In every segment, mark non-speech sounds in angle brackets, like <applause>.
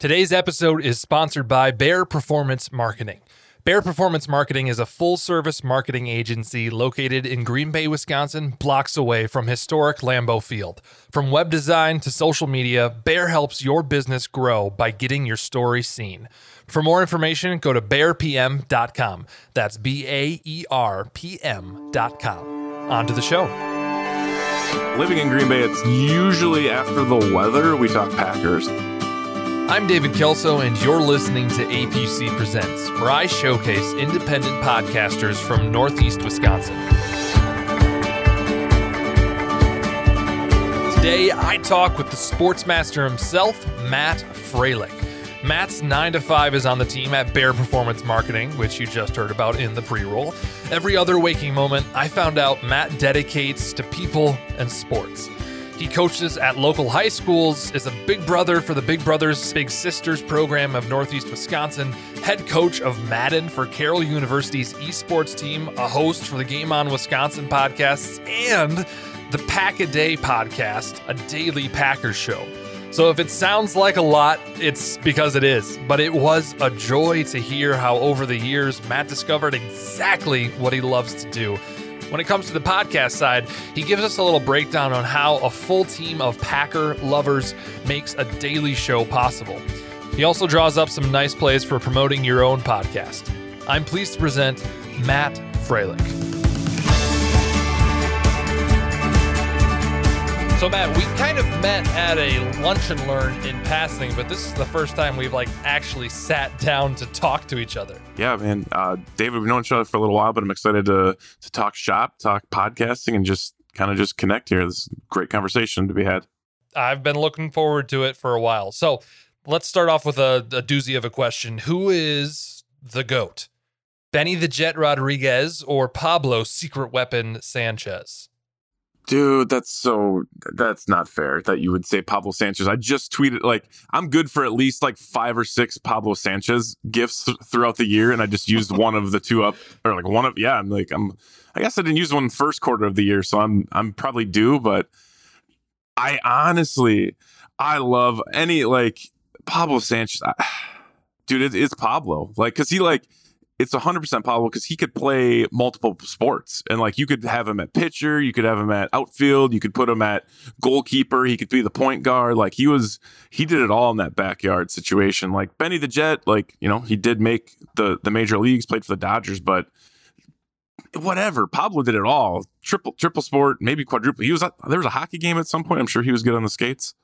Today's episode is sponsored by Baer Performance Marketing. Baer Performance Marketing is a full service marketing agency located in Green Bay, Wisconsin, blocks away from historic Lambeau Field. From web design to social media, Baer helps your business grow by getting your story seen. For more information, go to baerpm.com. That's B A E R P M.com. On to the show. Living in Green Bay, it's usually after the weather we talk Packers. I'm David Kelso, and you're listening to APC Presents, where I showcase independent podcasters from Northeast Wisconsin. Today, I talk with the sportsmaster himself, Matt Froehlich. Matt's 9 to 5 is on the team at Baer Performance Marketing, which you just heard about in the pre roll. Every other waking moment, I found out Matt dedicates to people and sports. He coaches at local high schools, is a big brother for the Big Brothers Big Sisters program of Northeast Wisconsin, head coach of Madden for Carroll University's esports team, a host for the Game On Wisconsin podcasts, and the Pack a Day podcast, a daily Packers show. So if it sounds like a lot, it's because it is. But it was a joy to hear how over the years Matt discovered exactly what he loves to do when it comes to the podcast side, he gives us a little breakdown on how a full team of Packer lovers makes a daily show possible. He also draws up some nice plays for promoting your own podcast. I'm pleased to present Matt Froehlich. So Matt, we kind of met at a lunch and learn in passing, but this is the first time we've like actually sat down to talk to each other. Yeah, man. Uh, David, we've known each other for a little while, but I'm excited to to talk shop, talk podcasting, and just kind of just connect here. This is a great conversation to be had. I've been looking forward to it for a while. So let's start off with a, a doozy of a question. Who is the GOAT? Benny the Jet Rodriguez or Pablo Secret Weapon Sanchez? Dude, that's so that's not fair that you would say Pablo Sanchez. I just tweeted like I'm good for at least like five or six Pablo Sanchez gifts th- throughout the year, and I just used one of the two up or like one of yeah. I'm like I'm I guess I didn't use one first quarter of the year, so I'm I'm probably due, but I honestly I love any like Pablo Sanchez. I, <sighs> dude, it, it's Pablo like because he like it's 100% Pablo because he could play multiple sports. And like you could have him at pitcher, you could have him at outfield, you could put him at goalkeeper, he could be the point guard. Like he was, he did it all in that backyard situation. Like Benny the Jet, like, you know, he did make the, the major leagues, played for the Dodgers, but whatever. Pablo did it all. Triple, triple sport, maybe quadruple. He was, there was a hockey game at some point. I'm sure he was good on the skates.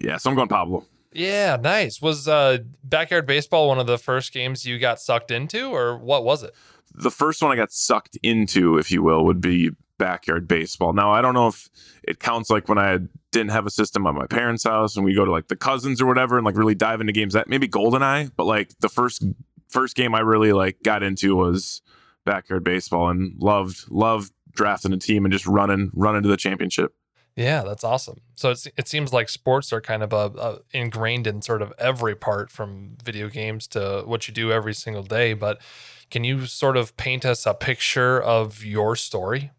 Yeah. So I'm going Pablo. Yeah, nice. Was uh, backyard baseball one of the first games you got sucked into, or what was it? The first one I got sucked into, if you will, would be backyard baseball. Now, I don't know if it counts like when I didn't have a system at my parents' house and we go to like the cousins or whatever and like really dive into games that maybe Goldeneye, but like the first first game I really like got into was backyard baseball and loved loved drafting a team and just running running to the championship. Yeah, that's awesome. So it's, it seems like sports are kind of a, a ingrained in sort of every part from video games to what you do every single day. But can you sort of paint us a picture of your story?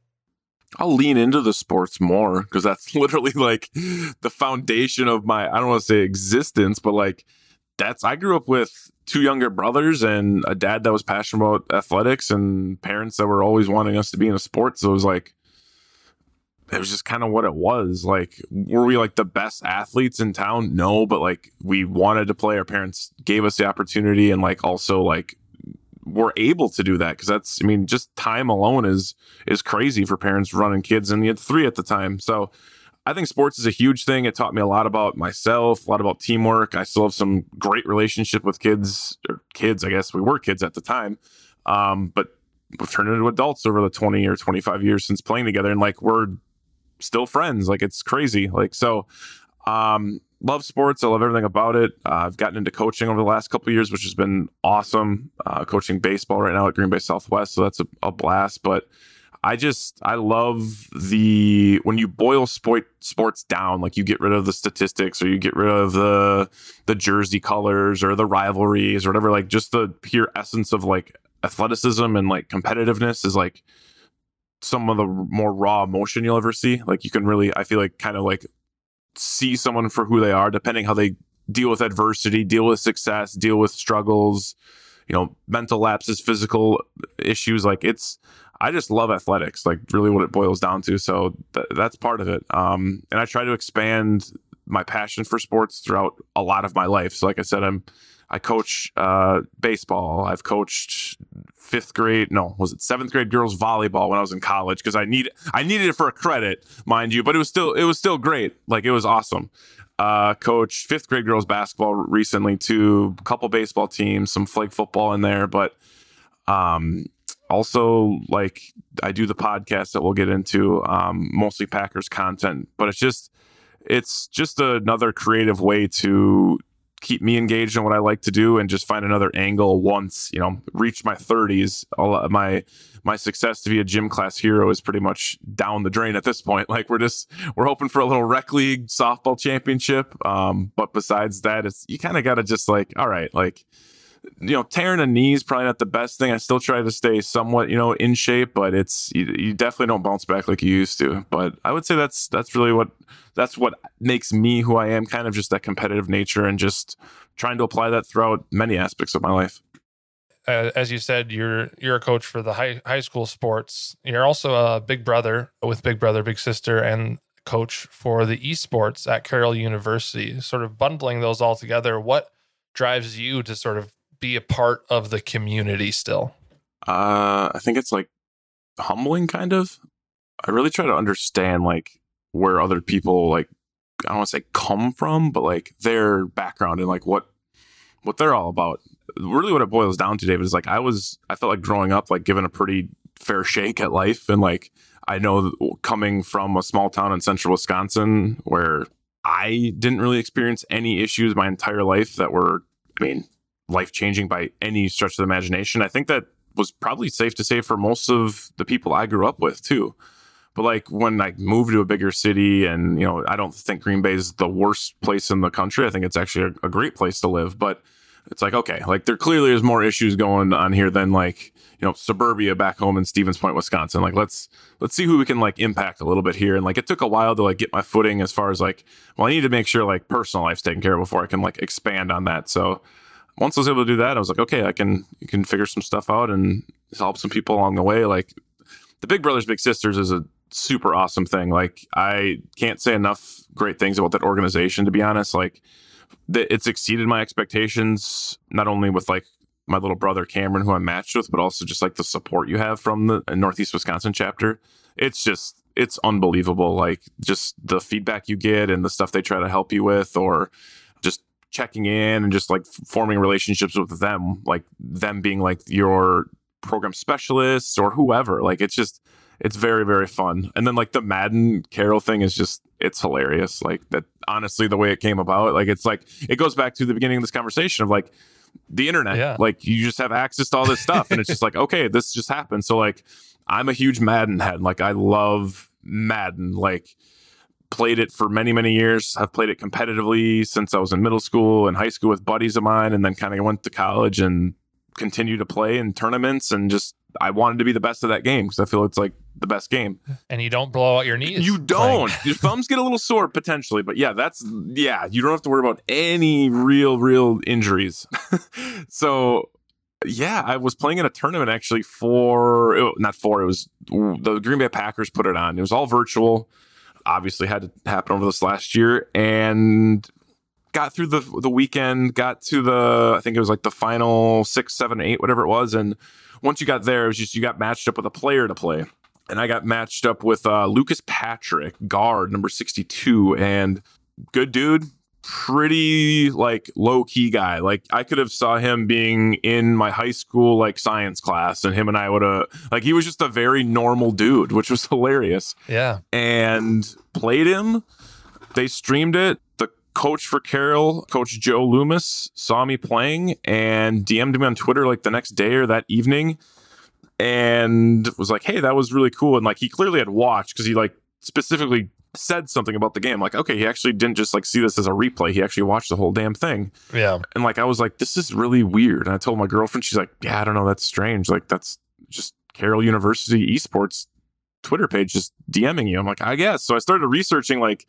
I'll lean into the sports more because that's <laughs> literally like the foundation of my, I don't want to say existence, but like that's, I grew up with two younger brothers and a dad that was passionate about athletics and parents that were always wanting us to be in a sport. So it was like, it was just kind of what it was. Like, were we like the best athletes in town? No, but like we wanted to play. Our parents gave us the opportunity and like also like we're able to do that because that's I mean, just time alone is is crazy for parents running kids and you had three at the time. So I think sports is a huge thing. It taught me a lot about myself, a lot about teamwork. I still have some great relationship with kids or kids, I guess we were kids at the time. Um, but we've turned into adults over the 20 or 25 years since playing together. And like we're still friends. Like it's crazy. Like so, um, love sports. I love everything about it. Uh, I've gotten into coaching over the last couple years, which has been awesome. Uh, coaching baseball right now at Green Bay Southwest, so that's a, a, blast. But I just I love the when you boil sport sports down, like you get rid of the statistics or you get rid of the the jersey colors or the rivalries or whatever. Like just the pure essence of like athleticism and like competitiveness is like some of the more raw emotion you'll ever see. Like you can really, I feel like, kind of like see someone for who they are, depending how they deal with adversity, deal with success, deal with struggles, you know, mental lapses, physical issues. Like it's, I just love athletics, like really what it boils down to. So th- that's part of it. Um, and I try to expand my passion for sports throughout a lot of my life. So, like I said, I'm I coach uh, baseball. I've coached fifth grade, no, was it seventh grade girls volleyball when I was in college because I need I needed it for a credit, mind you, but it was still it was still great. Like it was awesome. Uh, coach fifth grade girls basketball recently too. A couple baseball teams, some flag football in there, but um, also like I do the podcast that we'll get into, um, mostly Packers content, but it's just it's just another creative way to keep me engaged in what I like to do and just find another angle once, you know, reach my 30s. my my success to be a gym class hero is pretty much down the drain at this point. <laughs> Like we're just we're hoping for a little rec league softball championship. Um, but besides that, it's you kind of got to just like, all right, like you know, tearing a knee is probably not the best thing. I still try to stay somewhat, you know, in shape, but it's you, you, definitely don't bounce back like you used to. But I would say that's that's really what that's what makes me who I am. Kind of just that competitive nature and just trying to apply that throughout many aspects of my life. Uh, as you said, you're you're a coach for the high high school sports. You're also a big brother with Big Brother Big Sister and coach for the esports at Carroll University. Sort of bundling those all together, what drives you to sort of be a part of the community still? Uh, I think it's like humbling, kind of. I really try to understand like where other people like I don't want to say come from, but like their background and like what what they're all about. Really, what it boils down to, David, is like I was I felt like growing up like given a pretty fair shake at life, and like I know coming from a small town in central Wisconsin where I didn't really experience any issues my entire life that were, I mean, life changing by any stretch of the imagination. I think that was probably safe to say for most of the people I grew up with too. But like when I moved to a bigger city, and you know, I don't think Green Bay is the worst place in the country. I think it's actually a, a great place to live. But it's like okay, like there clearly is more issues going on here than like you know suburbia back home in Stevens Point, Wisconsin. Like let's let's see who we can like impact a little bit here. And like it took a while to like get my footing as far as like well, I need to make sure like personal life's taken care of before I can like expand on that. So once I was able to do that, I was like, okay, I can can figure some stuff out and help some people along the way. Like the Big Brothers Big Sisters is a super awesome thing. Like I can't say enough great things about that organization. To be honest, like it's exceeded my expectations. Not only with like my little brother Cameron, who I'm matched with, but also just like the support you have from the uh, Northeast Wisconsin chapter. It's just it's unbelievable. Like just the feedback you get and the stuff they try to help you with, or checking in and just like forming relationships with them, like them being like your program specialists or whoever. Like it's just it's very very fun. And then like the Madden Carroll thing is just it's hilarious. Like that honestly the way it came about, like it's like it goes back to the beginning of this conversation of like the internet. Yeah. Like you just have access to all this stuff and it's just like okay, this just happened. So like I'm a huge Madden head. Like I love Madden. Like played it for many many years. I've played it competitively since i was in middle school and high school with buddies of mine and then kind of went to college and continued to play in tournaments and just i wanted to be the best of that game because i feel it's like the best game. And you don't blow out your knees. You don't. Your <laughs> thumbs get a little sore potentially but yeah that's yeah you don't have to worry about any real real injuries. <laughs> So yeah, I was playing in a tournament actually for oh, not for it was the Green Bay Packers put it on. It was all virtual obviously had to happen over this last year and got through the the weekend, got to the I think it was like the final six, seven, eight, whatever it was. And once you got there, it was just you got matched up with a player to play. And I got matched up with uh, Lucas Patrick, guard number 62. And good dude, pretty like low key guy. Like I could have saw him being in my high school like science class and him and I would have like he was just a very normal dude, which was <laughs> hilarious. Yeah. And played him. They streamed it. The coach for Carroll, Coach Joe Loomis, saw me playing and DM'd me on Twitter like the next day or that evening and was like, "Hey, that was really cool." And like he clearly had watched because he like specifically said something about the game. Like, okay, he actually didn't just like see this as a replay. He actually watched the whole damn thing. Yeah. And like, I was like, this is really weird. And I told my girlfriend, she's like, yeah, I don't know. That's strange. Like, that's just Carroll University esports Twitter page just DMing you. I'm like, I guess. So I started researching like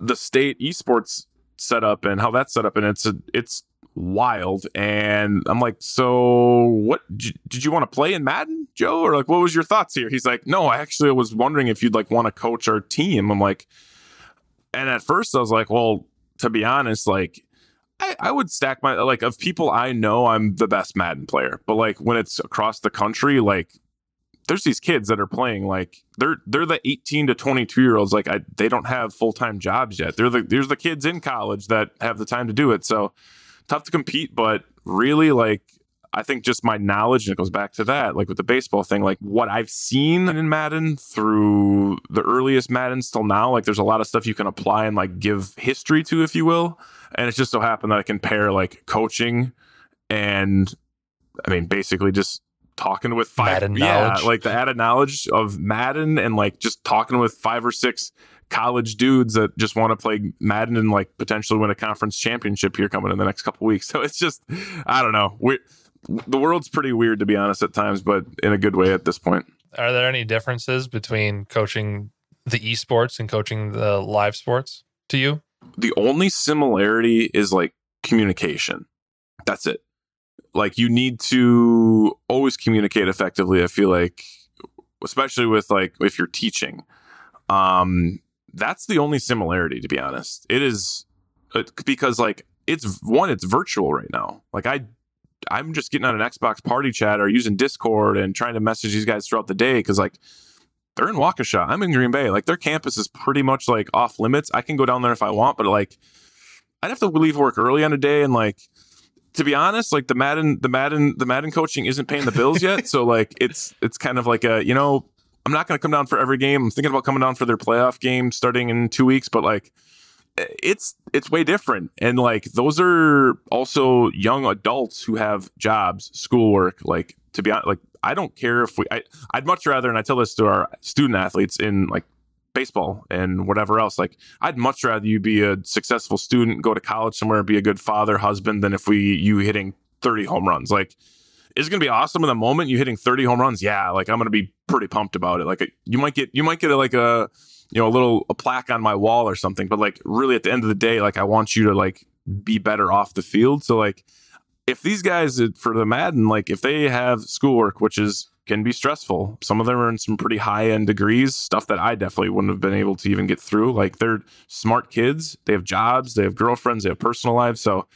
the state esports set up and how that's set up, and it's a, it's wild. And I'm like, so what did you want to play in Madden, Joe? Or like, what was your thoughts here? He's like, no, I actually was wondering if you'd like want to coach our team. I'm like, and at first I was like, well, to be honest, like, I, I would stack my like of people I know, I'm the best Madden player. But like when it's across the country, like there's these kids that are playing like they're they're the 18 to 22 year olds like I, they don't have full-time jobs yet they're the there's the kids in college that have the time to do it so tough to compete, but really like I think just my knowledge, and it goes back to that, like with the baseball thing, like what I've seen in Madden through the earliest Maddens till now, like there's a lot of stuff you can apply and like give history to, if you will. And it's just so happened that I can pair like coaching and I mean, basically just talking with five, Madden yeah, knowledge. like the added knowledge of Madden and like just talking with five or six college dudes that just want to play Madden and like potentially win a conference championship here coming in the next couple weeks. <laughs> So it's just, I don't know. We, the world's pretty weird to be honest at times, but in a good way at this point. Are there any differences between coaching the esports and coaching the live sports to you? The only similarity is like communication. That's it. Like you need to always communicate effectively. I feel like, especially with like if you're teaching, um, that's the only similarity to be honest. It is uh, because like it's one it's virtual right now. Like i i'm just getting on an xbox party chat or using discord and trying to message these guys throughout the day because like they're in waukesha. I'm in green bay. Like their campus is pretty much like off limits. I can go down there if i want but like i'd have to leave work early on a day and like to be honest, like the Madden, the Madden, the Madden coaching isn't paying the bills yet. <laughs> so like it's it's kind of like a you know I'm not going to come down for every game. I'm thinking about coming down for their playoff game starting in two weeks, but like it's it's way different and like those are also young adults who have jobs schoolwork like to be honest like i don't care if we I, i'd much rather and i tell this to our student athletes in like baseball and whatever else like i'd much rather you be a successful student go to college somewhere be a good father husband than if we you hitting 30 home runs like going to be awesome in the moment. You hitting 30 home runs. Yeah. Like I'm to be pretty pumped about it. Like you might get, you might get a, like a, you know, a little, a plaque on my wall or something, but like really at the end of the day, like I want you to like be better off the field. So like if these guys uh, for the Madden, like if they have schoolwork, which is, can be stressful. Some of them are in some pretty high end degrees, stuff that I definitely wouldn't have been able to even get through. Like they're smart kids, they have jobs, they have girlfriends, they have personal lives. So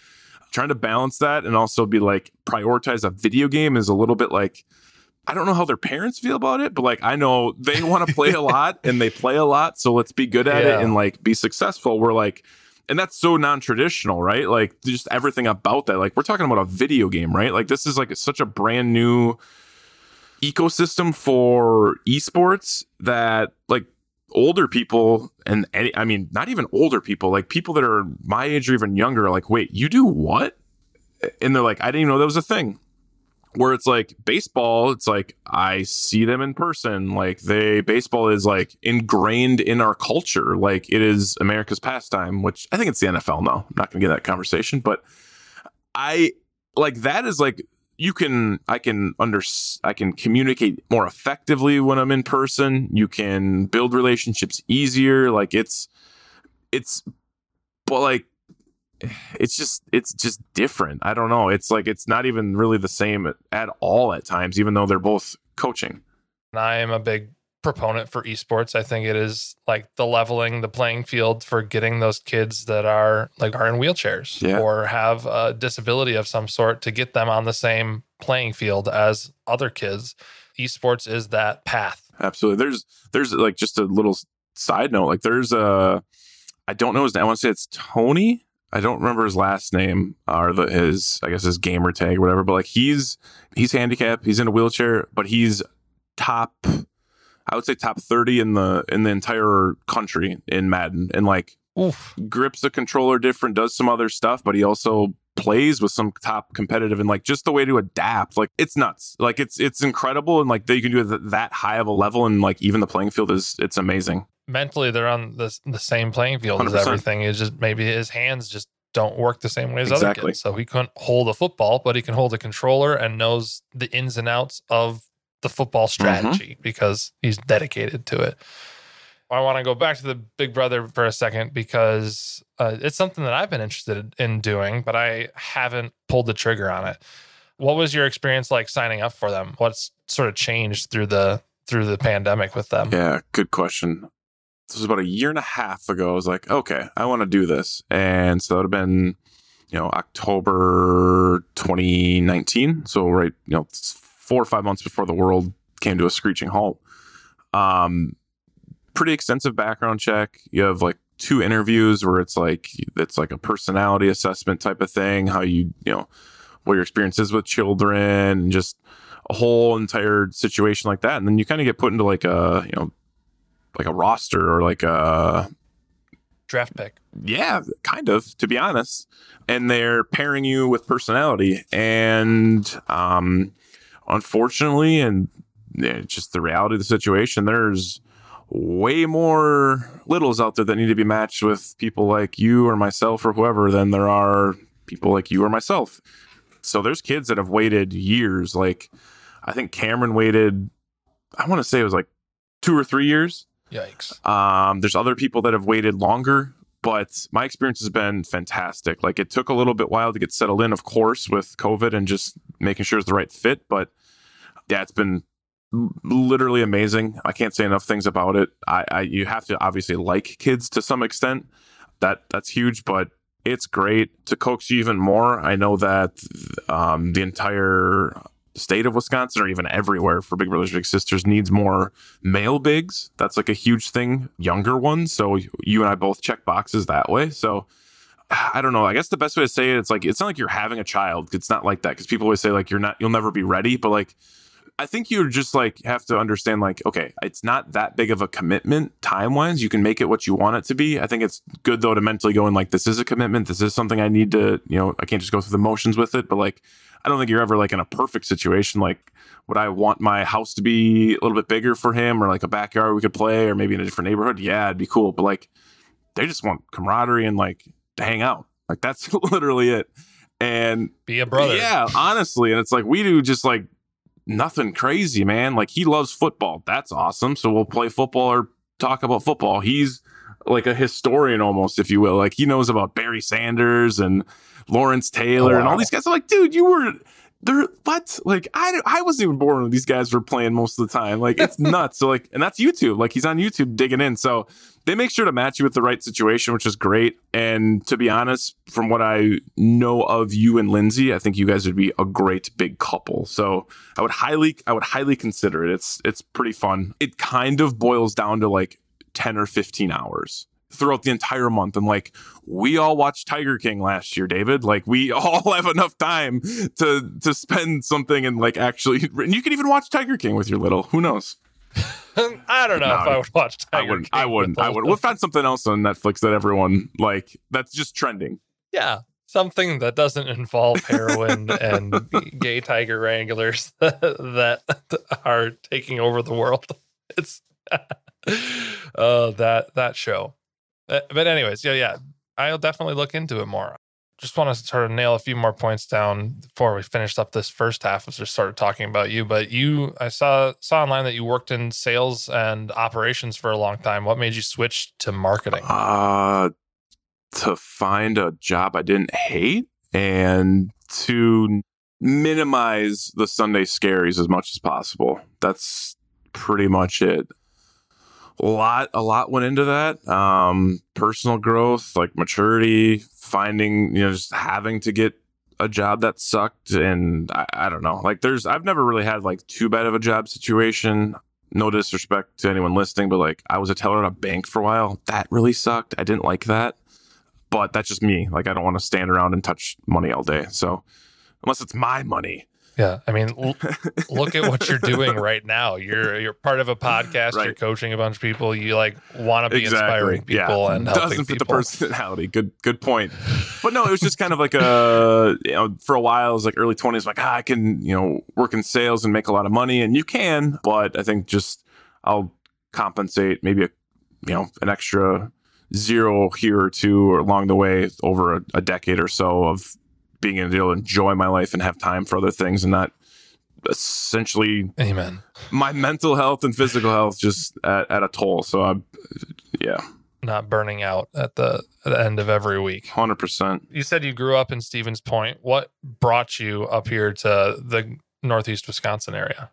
trying to balance that and also be like prioritize a video game is a little bit like I don't know how their parents feel about it, but like I know they <laughs> want to play a lot and they play a lot, so let's be good at Yeah. it and like be successful. We're like and that's so non-traditional, right? Like just everything about that. Like we're talking about a video game, right? Like this is like such a brand new ecosystem for esports that like older people and any, I mean, not even older people, like people that are my age or even younger, are like, wait, you do what? And they're like, I didn't even know that was a thing. Where it's like baseball, it's like I see them in person. Like they baseball is like ingrained in our culture. Like it is America's pastime, which I think it's the NFL now. I'm not gonna get that conversation, but I like that is like you can I can under I can communicate more effectively when I'm in person. You can build relationships easier. Like it's it's but like it's just it's just different. I don't know. It's like it's not even really the same at, all at times, even though they're both coaching. And I am a big proponent for esports. I think it is like the leveling the playing field for getting those kids that are like are in wheelchairs Yeah. or have a disability of some sort to get them on the same playing field as other kids. Esports is that path. Absolutely. There's there's like just a little side note. Like there's a I don't know his name. I want to say it's Tony. I don't remember his last name or the his I guess his gamer tag or whatever. But like he's he's handicapped. He's in a wheelchair, but he's top. I would say top thirty in the in the entire country in Madden, and like Oof. grips the controller different, does some other stuff, but he also plays with some top competitive and like just the way to adapt. Like it's nuts. Like it's it's incredible and like that you can do it that high of a level and like even the playing field is it's amazing. Mentally they're on the the same playing field as 100%. everything. It's just maybe his hands just don't work the same way as other Exactly. kids. So he couldn't hold a football, but he can hold a controller and knows the ins and outs of the football Mm-hmm. strategy because he's dedicated to it. I want to go back to the Big Brother for a second because uh, it's something that I've been interested in doing, but I haven't pulled the trigger on it. What was your experience like signing up for them? What's sort of changed through the through the pandemic with them? Yeah, good question. This was about a year and a half ago. I was like, okay, I want to do this, and so it would have been, you know, October 2019. So right, you know, four or five months before the world came to a screeching halt. Um, pretty extensive background check. You have like two interviews where it's like it's like a personality assessment type of thing. How you you know what your experience is with children and just a whole entire situation like that. And then you kind of get put into like a you know like a roster or like a draft pick. Yeah, kind of, to be honest. And they're pairing you with personality. And um unfortunately, and just the reality of the situation, there's way more littles out there that need to be matched with people like you or myself or whoever than there are people like you or myself. So there's kids that have waited years. Like I think Cameron waited, I want to say it was like two or three years. Yikes. Um, there's other people that have waited longer, but my experience has been fantastic. Like it took a little bit while to get settled in, of course, with COVID and just making sure it's the right fit. But yeah, it's been literally amazing. I can't say enough things about it. I, I you have to obviously like kids to some extent. That that's huge, but it's great to coax you even more. I know that um, the entire state of Wisconsin or even everywhere for Big Brothers Big Sisters needs more male bigs. That's like a huge thing, younger ones. So you and I both check boxes that way. So I don't know. I guess the best way to say it, it's like it's not like you're having a child. It's not like that because people always say like you're not, you'll never be ready. But like I think you just like have to understand like okay, it's not that big of a commitment time wise. You can make it what you want it to be. I think it's good though to mentally go in like this is a commitment. This is something I need to you know I can't just go through the motions with it. But like I don't think you're ever like in a perfect situation. Like would I want my house to be a little bit bigger for him or like a backyard we could play or maybe in a different neighborhood? Yeah, it'd be cool. But like they just want camaraderie and like to hang out. Like that's <laughs> literally it. And be a brother. Yeah, honestly. And it's like we do just like nothing crazy, man. Like he loves football. That's awesome. So we'll play football or talk about football. He's like a historian almost, if you will. Like he knows about Barry Sanders and Lawrence Taylor oh, wow. and all these guys. are like, dude, you were there. What? Like I, I wasn't even born when these guys were playing most of the time. Like it's <laughs> nuts. So like, and that's YouTube. Like he's on YouTube digging in. So they make sure to match you with the right situation, which is great. And to be honest, from what I know of you and Lindsay, I think you guys would be a great big couple. So I would highly, I would highly consider it. It's it's pretty fun. It kind of boils down to like 10 or 15 hours throughout the entire month. And like we all watched Tiger King last year, David. Like we <laughs> all have enough time to to spend something and like actually and you can even watch Tiger King with your little. Who knows? <laughs> I don't know no, if I would watch Tiger I wouldn't. King I wouldn't. I would. We'll find something else on Netflix that everyone like. That's just trending. Yeah, something that doesn't involve heroin <laughs> and gay tiger wranglers <laughs> that are taking over the world. It's uh that that show. Uh, but anyways, yeah, yeah. I'll definitely look into it more just want to sort of nail a few more points down before we finished up this first half. Was just started talking about you, but you, I saw saw online that you worked in sales and operations for a long time. What made you switch to marketing? Uh to find a job I didn't hate and to minimize the Sunday scaries as much as possible. That's pretty much it a lot a lot went into that. Um personal growth like maturity finding you know just having to get a job that sucked. And I, I, don't know. Like there's i've never really had like too bad of a job situation. No disrespect to anyone listening but like i was a teller at a bank for a while. That really sucked. I didn't like that. But that's just me. Like i don't want to stand around and touch money all day. So unless it's my money yeah, I mean, l- <laughs> look at what you're doing right now. You're you're part of a podcast. Right. You're coaching a bunch of people. You like want to be exactly. inspiring people yeah. and helping doesn't fit people. the personality. Good good point. But no, it was just kind of like a <laughs> you know for a while it was like early twenties. Like ah, I can you know work in sales and make a lot of money, and you can. But I think just I'll compensate maybe a you know an extra zero here or two or along the way over a, a decade or so of being able to enjoy my life and have time for other things and not essentially Amen. my mental health and physical health just at, at a toll. So I, yeah, Not burning out at the, at the end of every week. hundred percent. You said you grew up in Stevens Point. What brought you up here to the Northeast Wisconsin area?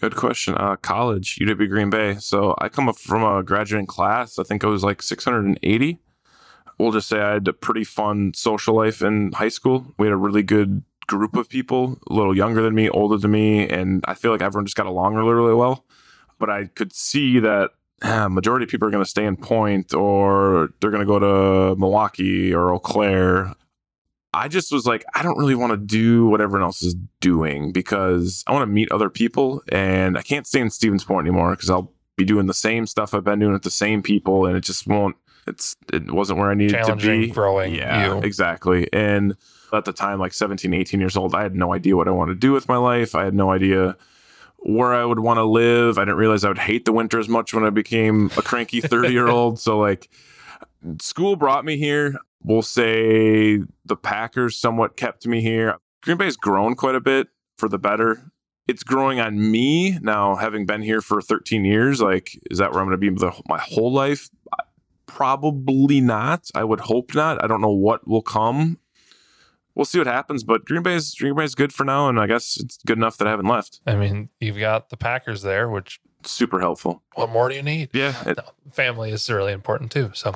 Good question. Uh, college, UW Green Bay. So I come up from a graduating class. I think it was like 680. We'll just say I had a pretty fun social life in high school. We had a really good group of people, a little younger than me, older than me, and I feel like everyone just got along really, really well. But I could see that uh, majority of people are going to stay in Point or they're going to go to Milwaukee or Eau Claire. I just was like, I don't really want to do what everyone else is doing because I want to meet other people and I can't stay in Stevens Point anymore because I'll be doing the same stuff I've been doing with the same people and it just won't, it's, it wasn't where I needed to be. growing Yeah, you. exactly. And at the time, like 17, 18 years old, I had no idea what I wanted to do with my life. I had no idea where I would want to live. I didn't realize I would hate the winter as much when I became a cranky <laughs> 30 year old. So, like, school brought me here. We'll say the Packers somewhat kept me here. Green Bay's grown quite a bit for the better. It's growing on me now, having been here for 13 years. Like, is that where I'm going to be the, my whole life? Probably not. I would hope not. I don't know what will come. We'll see what happens, but Green Bay's Green Bay's good for now, and I guess it's good enough that I haven't left. I mean, you've got the Packers there, which Super helpful. what more do you need? Yeah, it- No, family is really important too. So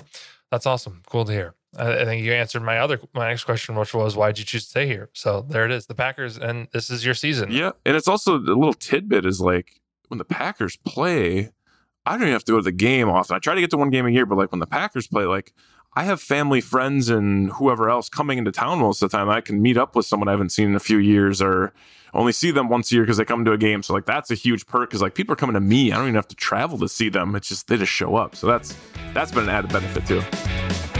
that's awesome. Cool to hear. I, I think you answered my other my next question, which was why'd you choose to stay here? So there it is, the Packers, and this is your season. Yeah, and it's also a little tidbit is like when the Packers play, I don't even have to go to the game often. I try to get to one game a year, but like when the Packers play, like I have family, friends, and whoever else coming into town most of the time. I can meet up with someone I haven't seen in a few years, or only see them once a year because they come to a game. So like that's a huge perk. Because like people are coming to me, I don't even have to travel to see them. It's just they just show up. So that's that's been an added benefit too.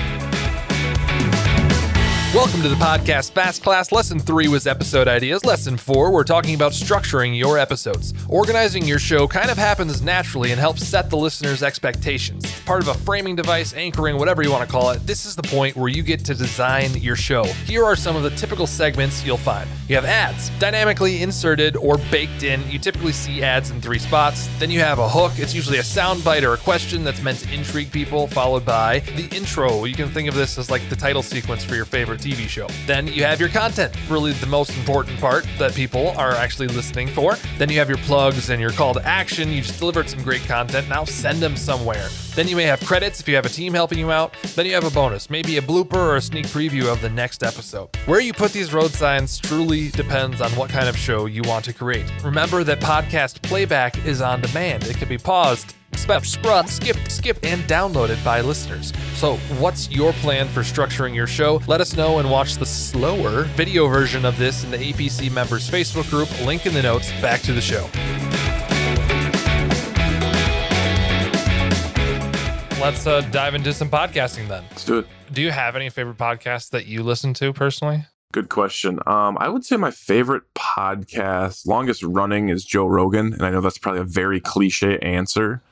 Welcome to the podcast Fast Class. Lesson three was episode ideas. Lesson four, we're talking about structuring your episodes. Organizing your show kind of happens naturally and helps set the listener's expectations. It's part of a framing device, anchoring, whatever you want to call it. This is the point where you get to design your show. Here are some of the typical segments you'll find. You have ads, dynamically inserted or baked in. You typically see ads in three spots. Then you have a hook. It's usually a soundbite or a question that's meant to intrigue people, followed by the intro. You can think of this as like the title sequence for your favorite TV show. Then you have your content, really the most important part that people are actually listening for. Then you have your plugs and your call to action. You just delivered some great content. Now send them somewhere. Then you may have credits if you have a team helping you out. Then you have a bonus, maybe a blooper or a sneak preview of the next episode. Where you put these road signs truly depends on what kind of show you want to create. Remember that podcast playback is on demand. It can be paused, spep, scrub, skipped, skipped, and downloaded by listeners. So, what's your plan for structuring your show? Let us know and watch the slower video version of this in the APC members Facebook group. Link in the notes. Back to the show. Let's uh, dive into some podcasting then. Let's do it. Do you have any favorite podcasts that you listen to personally? Good question. Um, I would say my favorite podcast, longest running, is Joe Rogan, and I know that's probably a very cliche answer,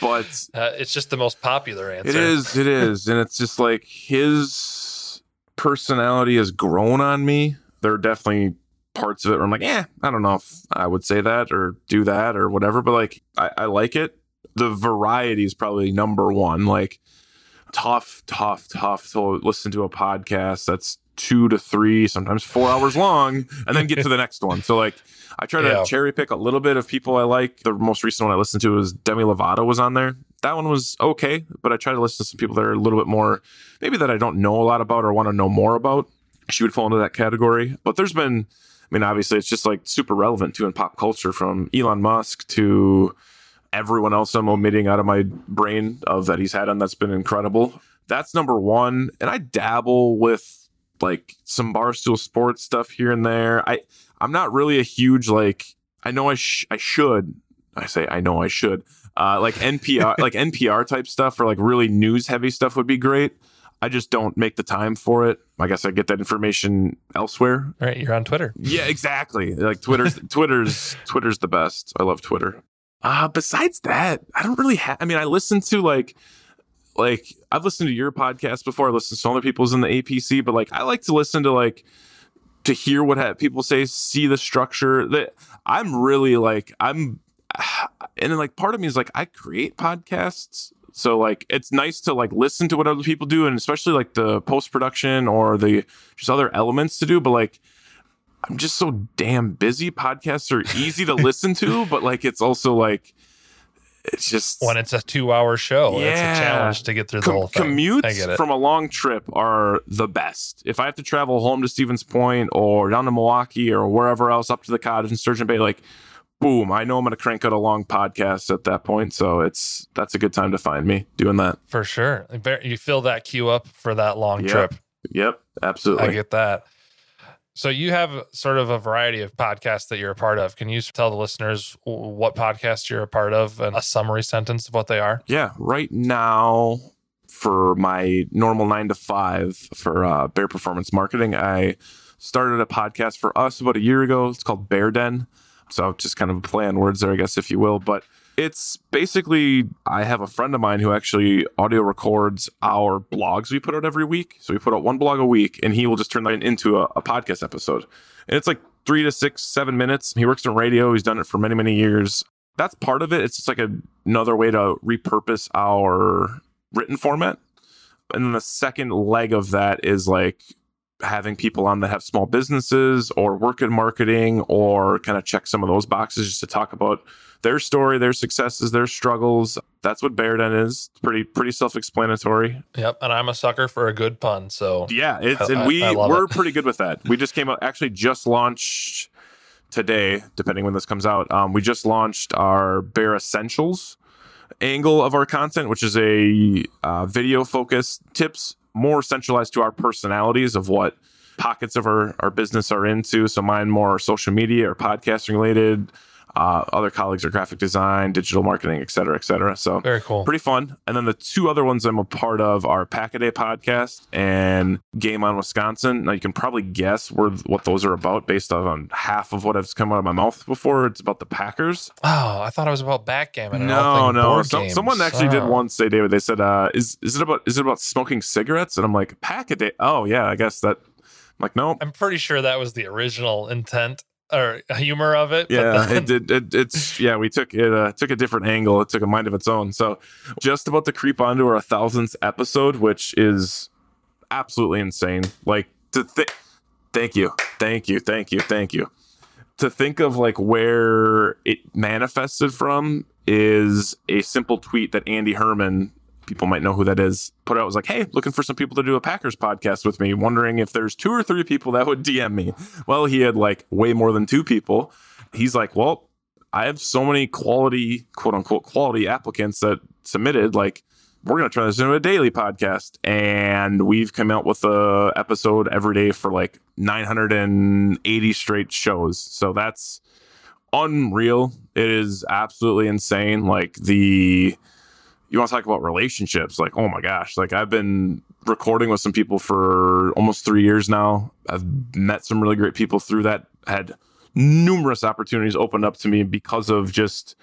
but <laughs> Uh, it's just the most popular answer. it is, it <laughs> is, and it's just like his personality has grown on me. There are definitely parts of it where I'm like, yeah, I don't know if I would say that or do that or whatever, but like I, I like it. The variety is probably number one. Like tough, tough, tough to listen to a podcast that's two to three, sometimes four hours long, and then get to the next one. So like I try to Yeah. cherry pick a little bit of people I like. The most recent one I listened to was Demi Lovato was on there. That one was okay, but I try to listen to some people that are a little bit more, maybe that I don't know a lot about or want to know more about. She would fall into that category. But there's been, I mean, obviously it's just like super relevant too in pop culture from Elon Musk to everyone else I'm omitting out of my brain of that he's had on that's been incredible. That's number one. And I dabble with like some barstool sports stuff here and there. I I'm not really a huge like I know I sh- I should I say I know I should uh like NPR <laughs> like NPR type stuff or like really news heavy stuff would be great. I just don't make the time for it. I guess I get that information elsewhere. All right, you're on Twitter. Yeah, exactly. Like Twitter's <laughs> Twitter's Twitter's the best. I love Twitter. Uh besides that, I don't really have I mean, I listen to like like I've listened to your podcast before. I listened to other people's in the APC, but like I like to listen to like to hear what ha- people say, see the structure. That I'm really like I'm, <sighs> and then like part of me is like I create podcasts, so like it's nice to like listen to what other people do, and especially like the post production or the just other elements to do. But like I'm just so damn busy. Podcasts are easy to listen to, <laughs> but like it's also like it's just when it's a two-hour show, it's a challenge to get through the Com- whole thing. Commutes from a long trip are the best. If I have to travel home to Stevens Point or down to Milwaukee or wherever else up to the cottage in Sturgeon Bay, like boom, I know I'm going to crank out a long podcast at that point. So it's that's a good time to find me doing that. for sure. You fill that queue up for that long Yep. trip. Yep, absolutely. I get that. So you have sort of a variety of podcasts that you're a part of. Can you tell the listeners what podcast you're a part of and a summary sentence of what they are? Yeah, right now for my normal nine to five for uh, Baer Performance Marketing, I started a podcast for us about a year ago. It's called Baer Den. So just kind of a play on words there, I guess, if you will. But it's basically I have a friend of mine who actually audio records our blogs we put out every week. So we put out one blog a week, and he will just turn that into a, a podcast episode. And it's like three to six, seven minutes. He works in radio. He's done it for many, many years that's part of it. It's just like a, another way to repurpose our written format. And then the second leg of that is like having people on that have small businesses or work in marketing or kind of check some of those boxes just to talk about their story, their successes, their struggles. That's what Baer Den is. It's pretty pretty self-explanatory. Yep. And I'm a sucker for a good pun. So Yeah, it's I- and we I love we're it. pretty good with that. We just came out actually just launched today, depending when this comes out. Um, we just launched our Baer Essentials angle of our content, which is a uh, video focused tips more centralized to our personalities of what pockets of our, our business are into. So mine more social media or podcasting related. Uh, other colleagues are graphic design, digital marketing, et cetera, et cetera. So very cool. pretty fun. And then the two other ones I'm a part of are Pack a Day podcast and Game on Wisconsin. Now you can probably guess where what those are about based on half of what has come out of my mouth before. It's about the Packers. Oh, I thought it was about backgammon. No, no. games. someone actually did Oh. once say, David, they said, uh, is is it about is it about smoking cigarettes? And I'm like, Pack a Day. Oh yeah, I guess that. I'm like, no, I'm pretty sure that was the original intent or humor of it. but yeah then- it did it, it's <laughs> yeah we took it uh, took a different angle. It took a mind of its own. So just about to creep onto our thousandth episode which is absolutely insane. Like to think thank you thank you thank you thank you. To think of like where it manifested from is a simple tweet that andy herman people might know who that is put out was like hey looking for some people to do a packers podcast with me wondering if there's two or three people that would dm me. Well he had like way more than two people. He's like well i have so many quality quote unquote quality applicants that submitted like we're going to turn this into a daily podcast. And we've come out with a episode every day for like 980 straight shows. So that's unreal. It is absolutely insane. Like the you want to talk about relationships? Like oh my gosh like i've been recording with some people for almost three years now. I've met some really great people through that had numerous opportunities opened up to me because of just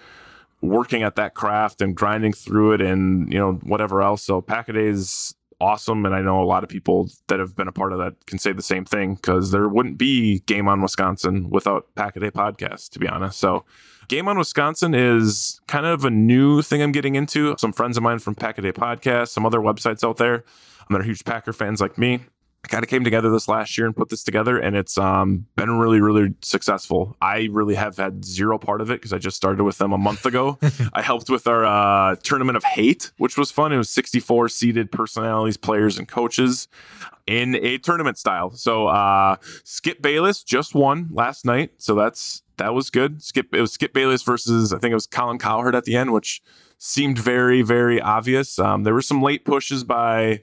working at that craft and grinding through it and you know whatever else. So packaday is awesome and i know a lot of people that have been a part of that can say the same thing because there wouldn't be game on wisconsin without packaday podcast to be honest. So Game on Wisconsin is kind of a new thing I'm getting into. Some friends of mine from Packaday Podcast, some other websites out there that are huge Packer fans like me. I kind of came together this last year and put this together, and it's um, been really, really successful. I really have had zero part of it because I just started with them a month ago. <laughs> I helped with our uh, tournament of hate, which was fun. It was 64 seated personalities, players, and coaches in a tournament style. So uh, Skip Bayless just won last night, so that's that was good. Skip it was Skip Bayless versus I think it was Colin Cowherd at the end, which seemed very very obvious. Um, there were some late pushes by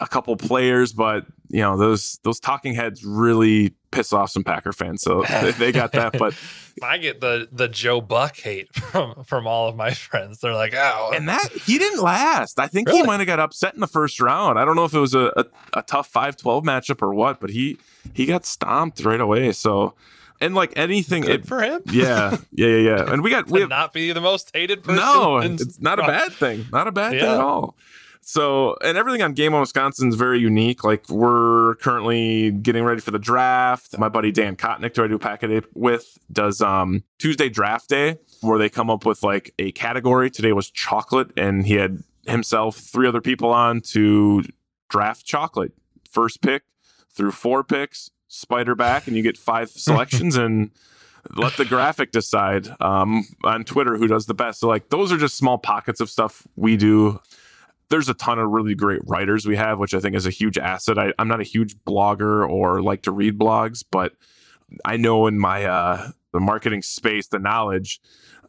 a couple players, but you know those those talking heads really piss off some Packer fans, so <laughs> they, they got that. But <laughs> I get the the Joe Buck hate from from all of my friends. They're like, oh, and that he didn't last. I think he might have got upset in the first round. I don't know if it was a, a, a tough 5-12 matchup or what, but he he got stomped right away. So and like anything, good it, for him. <laughs> yeah, yeah, yeah, yeah. And we got <laughs> we have not be the most hated person. no, in- it's not a bad thing. Not a bad thing at all. so and everything on Game on Wisconsin is very unique. Like we're currently getting ready for the draft. My buddy Dan Kotnick, who I do packet with, does um Tuesday draft day where they come up with like a category. Today was chocolate, and he had himself three other people on to draft chocolate. First pick through four picks, spider back, and you get five <laughs> selections and let the graphic decide um, on Twitter who does the best. So like those are just small pockets of stuff we do. There's a ton of really great writers we have, which I think is a huge asset. I, I'm not a huge blogger or like to read blogs, but I know in my uh, the marketing space, the knowledge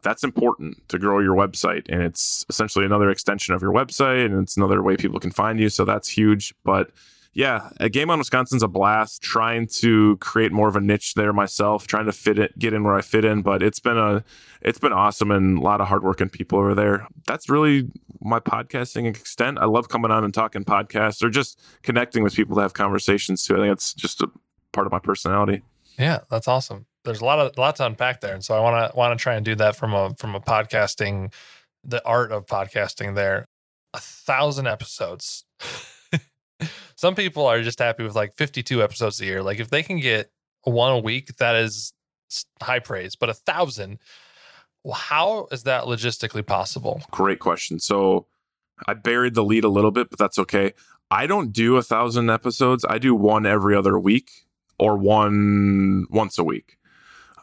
that's important to grow your website, and it's essentially another extension of your website, and it's another way people can find you. So that's huge, but yeah, a game on Wisconsin's a blast. Trying to create more of a niche there myself, trying to fit it, get in where I fit in. But it's been a, it's been awesome and a lot of hardworking people over there. That's really my podcasting extent. I love coming on and talking podcasts or just connecting with people to have conversations too. I think it's just a part of my personality. Yeah, that's awesome. There's a lot of lot to unpack there, and so I want to want to try and do that from a from a podcasting, the art of podcasting. There, a thousand episodes. <laughs> Some people are just happy with like 52 episodes a year. Like if they can get one a week, that is high praise. But a thousand, how is that logistically possible? Great question. So I buried the lead a little bit, but that's okay. I don't do a thousand episodes. I do one every other week or one once a week.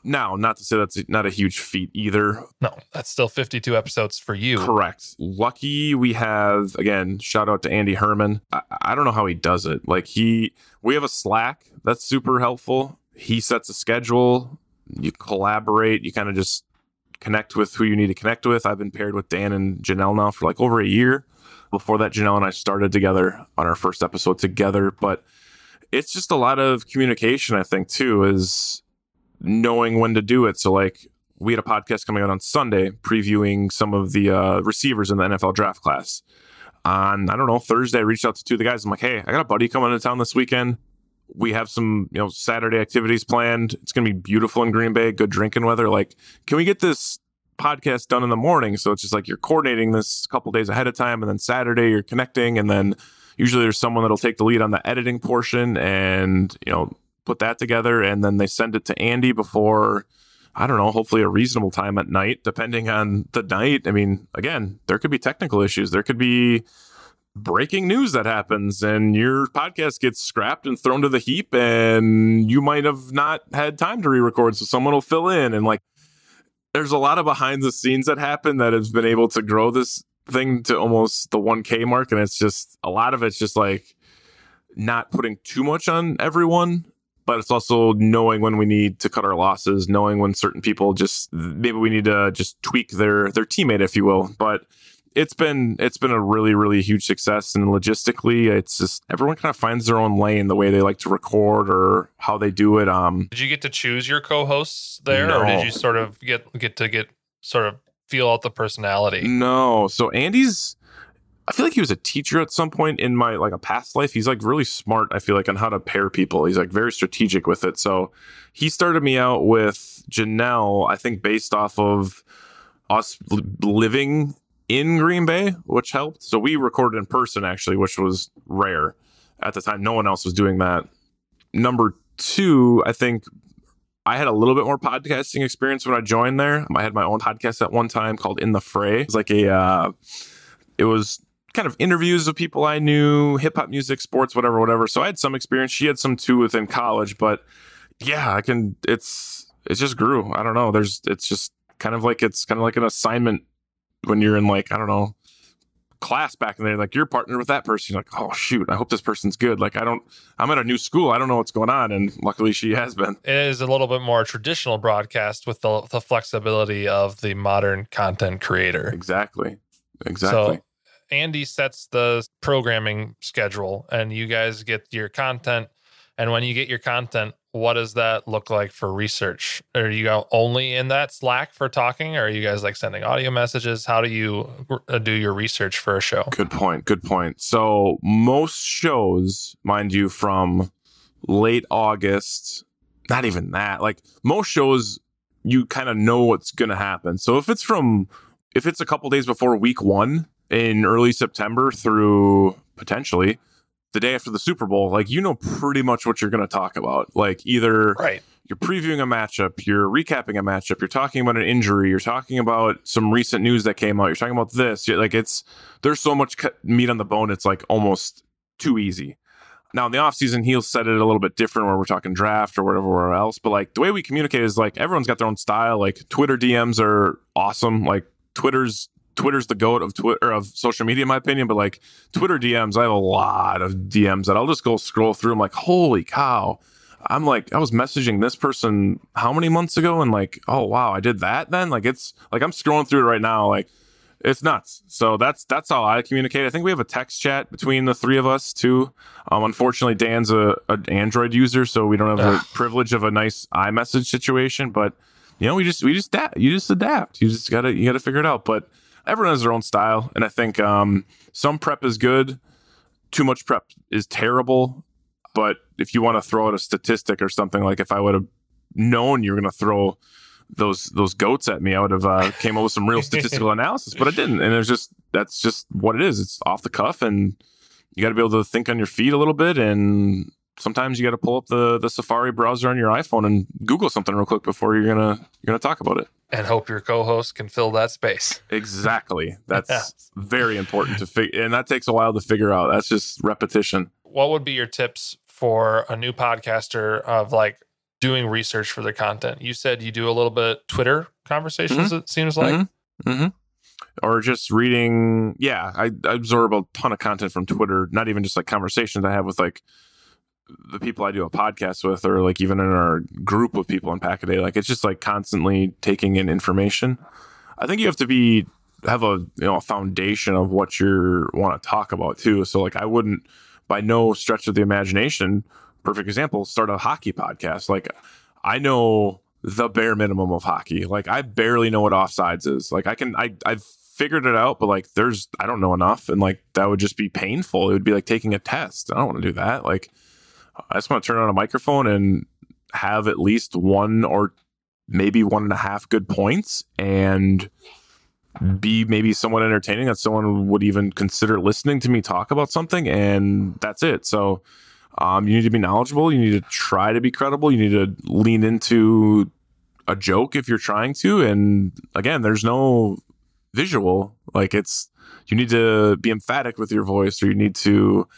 Now, not to say that's not a huge feat either. No, that's still 52 episodes for you. Correct. Lucky we have, again, shout out to Andy Herman. I, I don't know how he does it. Like, he, we have a Slack that's super helpful. He sets a schedule, you collaborate, you kind of just connect with who you need to connect with. I've been paired with Dan and Janelle now for like over a year. Before that, Janelle and I started together on our first episode together, but it's just a lot of communication, I think, too, is knowing when to do it. So like we had a podcast coming out on Sunday previewing some of the uh, receivers in the NFL draft class. On I don't know Thursday, I reached out to two of the guys. I'm like, hey, I got a buddy coming into town this weekend. We have some you know Saturday activities planned. It's gonna be beautiful in Green Bay, good drinking weather. Like, can we get this podcast done in the morning? So it's just like you're coordinating this a couple days ahead of time, and then Saturday you're connecting, and then usually there's someone that'll take the lead on the editing portion and you know put that together, and then they send it to Andy before. I don't know, hopefully a reasonable time at night, depending on the night. I mean, again, there could be technical issues. There could be breaking news that happens and your podcast gets scrapped and thrown to the heap and you might have not had time to re-record so someone will fill in and like there's a lot of behind the scenes that happen that has been able to grow this thing to almost the 1k mark and it's just a lot of it's just like not putting too much on everyone but it's also knowing when we need to cut our losses, knowing when certain people just maybe we need to just tweak their their teammate, if you will. But it's been it's been a really really huge success and logistically it's just everyone kind of finds their own lane the way they like to record or how they do it um did you get to choose your co-hosts there no. or did you sort of get get to get sort of feel out the personality no so andy's I feel like he was a teacher at some point in my like a past life. He's like really smart, I feel like, on how to pair people. He's like very strategic with it. So he started me out with Janelle, I think based off of us living in Green Bay, which helped. So we recorded in person actually, which was rare at the time. No one else was doing that. Number two, I think I had a little bit more podcasting experience when I joined there. I had my own podcast at one time called In the Fray. It was like a uh, it was kind of interviews of people I knew, hip hop music, sports, whatever, whatever. So I had some experience. She had some too within college, but yeah, I can. It's it just grew. I don't know. There's it's just kind of like it's kind of like an assignment when you're in like I don't know class back in there. Like you're partnered with that person. You're like, oh shoot, I hope this person's good. Like I don't. I'm at a new school. I don't know what's going on, and luckily she has been. It is a little bit more traditional broadcast with the, the flexibility of the modern content creator. Exactly. Exactly. So Andy sets the programming schedule and you guys get your content. And when you get your content, what does that look like for research? Are you only in that Slack for talking, or are you guys like sending audio messages? How do you uh, do your research for a show? Good point. Good point. So, most shows, mind you, from late August, not even that, like most shows, you kind of know what's going to happen. So, if it's from, if it's a couple days before week one, in early September through potentially the day after the Super Bowl, like you know pretty much what you're going to talk about. Like either Right. you're previewing a matchup, you're recapping a matchup, you're talking about an injury, you're talking about some recent news that came out, you're talking about this. You're, like it's there's so much meat on the bone, it's like almost too easy. Now in the offseason, he'll set it a little bit different where we're talking draft or whatever else. But like the way we communicate is like everyone's got their own style. Like Twitter DMs are awesome. Like Twitter's Twitter's the goat of Twitter of social media, in my opinion. But like Twitter DMs, I have a lot of DMs that I'll just go scroll through. I'm like, holy cow. I'm like, I was messaging this person how many months ago? And like, oh wow, I did that then? Like it's like I'm scrolling through it right now, like it's nuts. So that's that's how I communicate. I think we have a text chat between the three of us too. Um, unfortunately, Dan's a an Android user, so we don't have the privilege of a nice iMessage situation. But you know, we just we just adapt. You just adapt. You just gotta you gotta figure it out. But everyone has their own style, and I think um, some prep is good. Too much prep is terrible. But if you want to throw out a statistic or something, like if I would have known you were going to throw those those goats at me, I would have uh, came up with some real statistical <laughs> analysis. But I didn't, and it's just that's just what it is. It's off the cuff, and you got to be able to think on your feet a little bit. And sometimes you got to pull up the the Safari browser on your iPhone and Google something real quick before you're gonna you're gonna talk about it. And hope your co-host can fill that space. <laughs> Exactly. That's Yes. very important to figure, and that takes a while to figure out. That's just repetition. What would be your tips for a new podcaster of like doing research for their content? You said you do a little bit Twitter conversations. It seems like. Mhm. Mm-hmm. Or just reading. Yeah, I, I absorb a ton of content from Twitter. Not even just like conversations I have with like the people I do a podcast with, or like even in our group of people in Pack a Day. Like it's just like constantly taking in information. I think you have to be have a you know a foundation of what you want to talk about too. So like I wouldn't by no stretch of the imagination. Perfect example. Start a hockey podcast. Like I know the bare minimum of hockey. Like I barely know what offsides is. Like I can I I've figured it out, but like there's I don't know enough, and like that would just be painful. It would be like taking a test. I don't want to do that. Like I just want to turn on a microphone and have at least one or maybe one and a half good points and be maybe somewhat entertaining that someone would even consider listening to me talk about something and that's it. So um, you need to be knowledgeable. You need to try to be credible. You need to lean into a joke if you're trying to. And again there's no visual. Like it's you need to be emphatic with your voice or you need to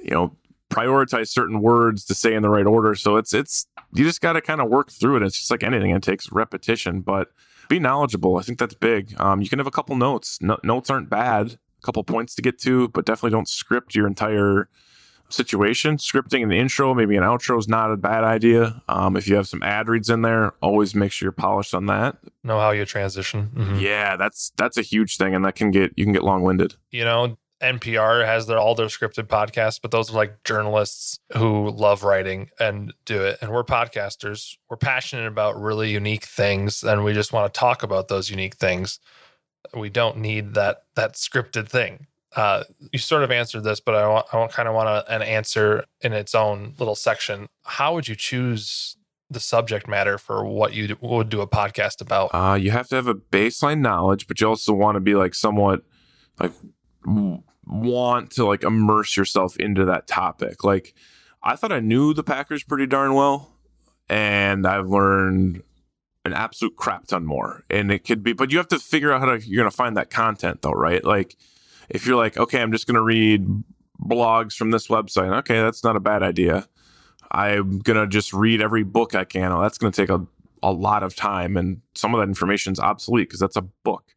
you know prioritize certain words to say in the right order. So it's it's you just got to kind of work through it. It's just like anything it takes repetition but be knowledgeable. I think that's big. Um, you can have a couple notes. No, notes aren't bad. A couple points to get to but definitely don't script your entire situation. Scripting an intro maybe an outro is not a bad idea. Um, if you have some ad reads in there always make sure you're polished on that. Know how you transition. Mhm. yeah that's that's a huge thing and that can get you can get long-winded. You know, NPR has their all their scripted podcasts, but those are like journalists who love writing and do it. And we're podcasters. We're passionate about really unique things, and we just want to talk about those unique things. We don't need that that scripted thing. Uh, you sort of answered this, but I want I want, kind of want a, an answer in its own little section. How would you choose the subject matter for what you would do a podcast about? Uh, you have to have a baseline knowledge, but you also want to be like somewhat like want to like immerse yourself into that topic. Like I thought I knew the Packers pretty darn well, and I've learned an absolute crap ton more. And it could be, but you have to figure out how to you're gonna find that content though, right? Like if you're like, okay, I'm just gonna read blogs from this website. Okay, that's not a bad idea. I'm gonna just read every book I can. Oh, that's gonna take a a lot of time and some of that information is obsolete because that's a book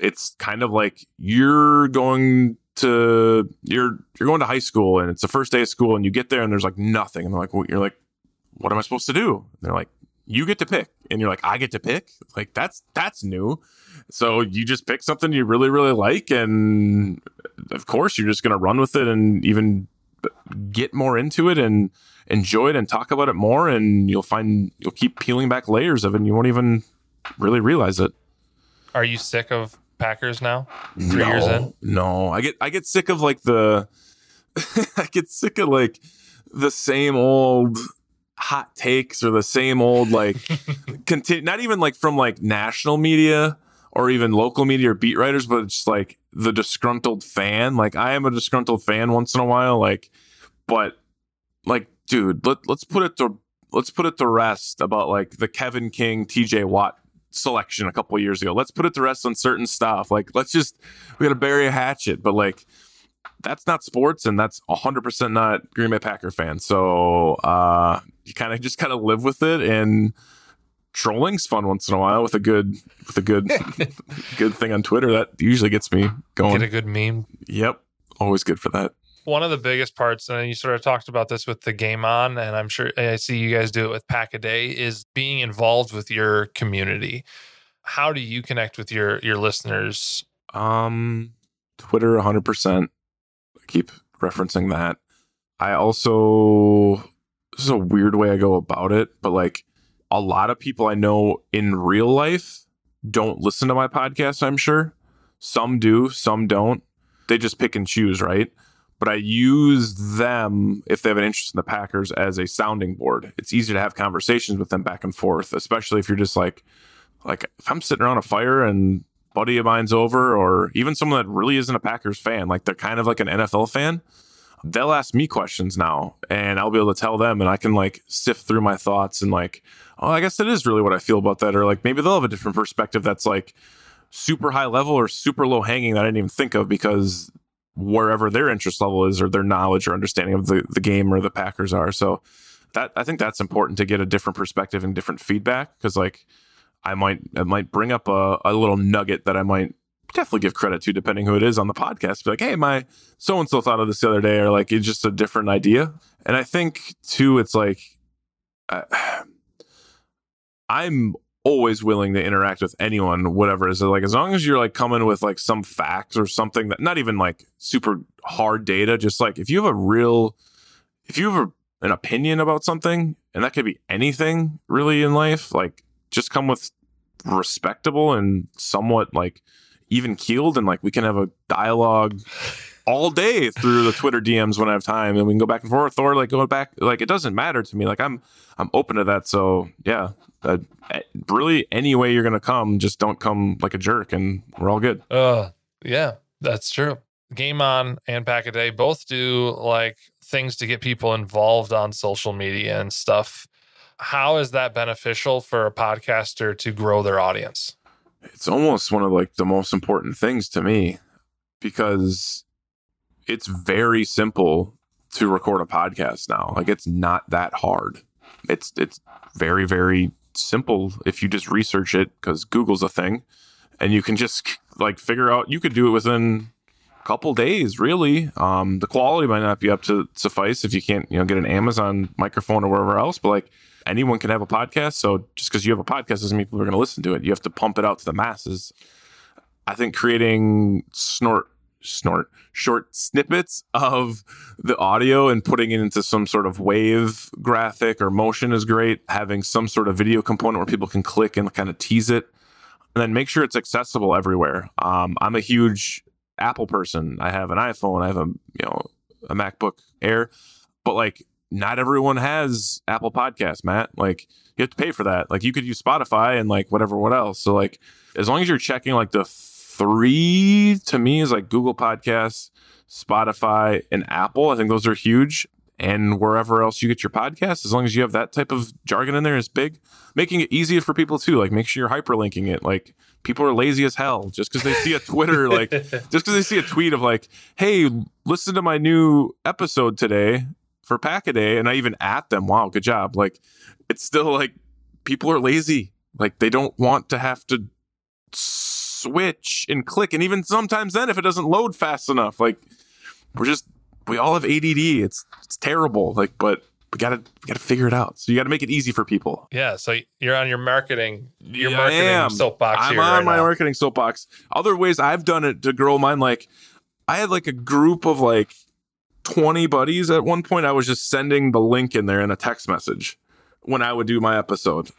it's kind of like you're going to you're you're going to high school and it's the first day of school and you get there and there's like nothing. And they're like well, you're like what am i supposed to do? And they're like you get to pick. And you're like i get to pick? Like that's that's new. So you just pick something you really really like and of course you're just going to run with it and even get more into it and enjoy it and talk about it more and you'll find you'll keep peeling back layers of it and you won't even really realize it. Are you sick of Packers now? Three years in? No, I get I get sick of like the <laughs> I get sick of like the same old hot takes or the same old like <laughs> continue not even like from like national media or or even local media or beat writers, but it's like the disgruntled fan. Like I am a disgruntled fan once in a while, like, but like, dude, let, let's put it to let's put it to rest about like the Kevin King, TJ Watt selection a couple years ago. Let's put it to rest on certain stuff. Like, let's just we got to bury a hatchet, but like that's not sports and that's 100% not Green Bay Packer fan. So, uh you kind of just kind of live with it and trolling's fun once in a while with a good with a good <laughs> good thing on Twitter that usually gets me going. Get a good meme. Yep. Always good for that. One of the biggest parts, and you sort of talked about this with the game on, and I'm sure I see you guys do it with Pack a Day, is being involved with your community. How do you connect with your your listeners? Um Twitter 100%. I keep referencing that. I also this is a weird way I go about it, but like a lot of people I know in real life don't listen to my podcast, I'm sure. Some do, some don't. They just pick and choose, right? But I use them if they have an interest in the Packers as a sounding board. It's easy to have conversations with them back and forth, especially if you're just like like if I'm sitting around a fire and buddy of mine's over or even someone that really isn't a Packers fan, like they're kind of like an NFL fan they'll ask me questions now and I'll be able to tell them and I can like sift through my thoughts and like, oh, I guess that is really what I feel about that. Or like maybe they'll have a different perspective that's like super high level or super low hanging that I didn't even think of because wherever their interest level is or their knowledge or understanding of the, the game or the Packers are. So that I think that's important to get a different perspective and different feedback because like I might I might bring up a, a little nugget that I might definitely give credit to, depending who it is on the podcast. Be like, hey, my so and so thought of this the other day, or like it's just a different idea. And I think too, it's like uh, <sighs> I'm always willing to interact with anyone, whatever it is. Like as long as you're like coming with like some facts or something that not even like super hard data, just like if you have a real, if you have a, an opinion about something, and that could be anything really in life, like just come with respectable and somewhat like even keeled and like we can have a dialogue all day through the Twitter DMs when I have time and we can go back and forth or like go back like it doesn't matter to me. Like I'm I'm open to that so yeah. Uh, really any way you're gonna come just don't come like a jerk and we're all good. Uh yeah that's true. Game on and pack a day. Both do like things to get people involved on social media and stuff. How is that beneficial for a podcaster to grow their audience? It's almost one of like the most important things to me because it's very simple to record a podcast now. Like it's not that hard. It's it's very very simple if you just research it because Google's a thing, and you can just like figure out. You could do it within a couple days, really. Um, the quality might not be up to suffice if you can't you know get an Amazon microphone or wherever else, but like anyone can have a podcast. So just because you have a podcast doesn't mean people are going to listen to it. You have to pump it out to the masses. I think creating snort snort short snippets of the audio and putting it into some sort of wave graphic or motion is great. Having some sort of video component where people can click and kind of tease it, and then make sure it's accessible everywhere. Um, I'm a huge Apple person. I have an iPhone. I have a you know a MacBook Air, but like not everyone has Apple Podcasts, Matt. Like you have to pay for that. Like you could use Spotify and like whatever what else. So like as long as you're checking like the three to me is like Google Podcasts, Spotify, and Apple. I think those are huge. And wherever else you get your podcast, as long as you have that type of jargon in there is big. Making it easier for people too. Like make sure you're hyperlinking it. Like people are lazy as hell just because they see a Twitter, like <laughs> just because they see a tweet of like, hey, listen to my new episode today for pack a day and I even at them, wow, good job. Like it's still like people are lazy. Like they don't want to have to switch and click. And even sometimes then if it doesn't load fast enough, like we're just we all have ADD. It's it's terrible. Like, but we gotta we gotta figure it out. So you gotta make it easy for people. Yeah. So you're on your marketing your yeah, marketing soapbox. I'm on right my now. marketing soapbox. Other ways I've done it to grow mine, like I had like a group of like 20 buddies at one point. I was just sending the link in there in a text message when I would do my episode.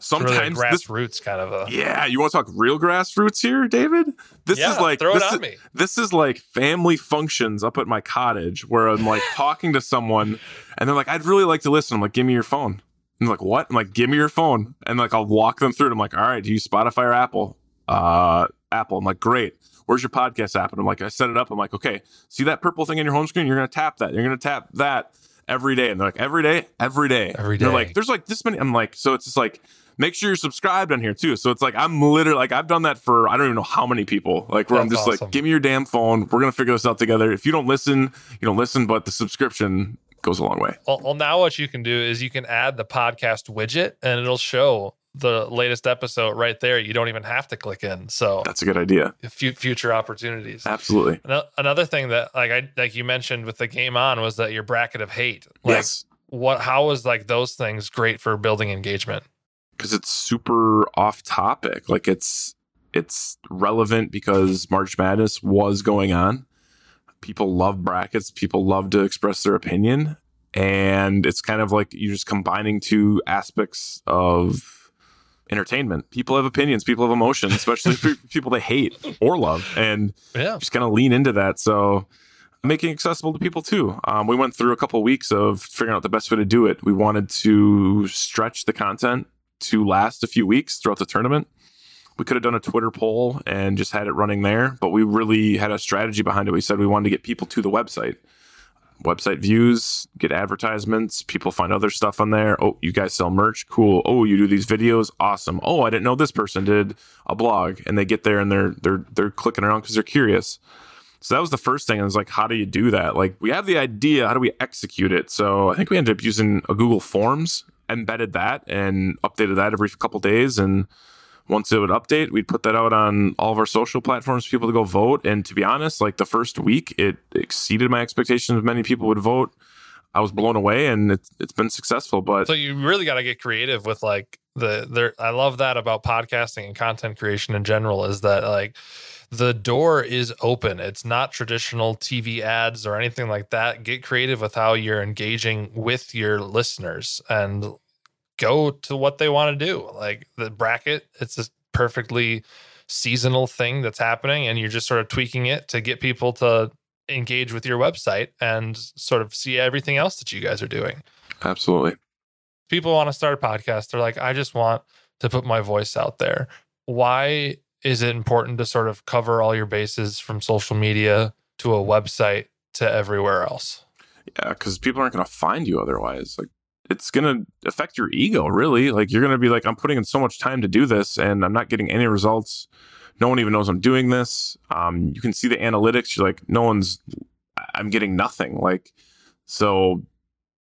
Sometimes really grassroots this, kind of a yeah. You want to talk real grassroots here, David? This yeah, is like throw this it is, me. This is like family functions up at my cottage where I'm like <laughs> talking to someone, and they're like, "I'd really like to listen." I'm like, "Give me your phone." I'm like, "What?" I'm like, "Give me your phone," and like I'll walk them through it. I'm like, "All right, do you Spotify or Apple?" uh, Apple. I'm like, great. Where's your podcast app? And I'm like, I set it up. I'm like, okay, see that purple thing in your home screen? You're gonna tap that. You're gonna tap that every day. And they're like, every day, every day, Every They're like, there's like this many. I'm like, so it's just like, make sure you're subscribed on here too. So it's like, I'm literally like, I've done that for I don't even know how many people. Like, where I'm just awesome. like, give me your damn phone. We're gonna figure this out together. If you don't listen, you don't listen. But the subscription goes a long way. Well, well, now what you can do is you can add the podcast widget and it'll show the latest episode right there. You don't even have to click in. So That's a good idea. fu- future opportunities. Absolutely. Another thing that like I like you mentioned with the game on was that your bracket of hate. Like yes. what how was like those things great for building engagement? Because it's super off topic. Like it's it's relevant because March Madness was going on. People love brackets. People love to express their opinion, and it's kind of like you're just combining two aspects of entertainment. People have opinions. People have emotions, especially <laughs> people they hate or love, and Yeah. just kind of lean into that. So making accessible to people too. Um, we went through a couple weeks of figuring out the best way to do it. We wanted to stretch the content to last a few weeks throughout the tournament. We could have done a Twitter poll and just had it running there, but we really had a strategy behind it. We said we wanted to get people to the website. Website views, get advertisements, people find other stuff on there. Oh, you guys sell merch? Cool. Oh, you do these videos? Awesome. Oh, I didn't know this person did a blog. And they get there and they're they're they're clicking around because they're curious. So that was the first thing. I was like, how do you do that? Like, we have the idea. How do we execute it? So I think we ended up using a Google Forms, embedded that, and updated that every couple days. And once it would update, we'd put that out on all of our social platforms for people to go vote. And to be honest, like the first week, it exceeded my expectations. Many people would vote. I was blown away, and it's it's been successful. But So you really got to get creative with like the there. I love that about podcasting and content creation in general is that like the door is open. It's not traditional TV ads or anything like that. Get creative with how you're engaging with your listeners and go to what they want to do. Like the bracket, it's a perfectly seasonal thing that's happening, and you're just sort of tweaking it to get people to engage with your website and sort of see everything else that you guys are doing absolutely, people want to start a podcast they're like i just want to put my voice out there why is it important to sort of cover all your bases from social media to a website to everywhere else yeah, because people aren't going to find you otherwise. Like, it's going to affect your ego, really. Like, you're going to be like, I'm putting in so much time to do this, and I'm not getting any results. No one even knows I'm doing this. Um, you can see the analytics. You're like, no one's. I'm getting nothing. Like, so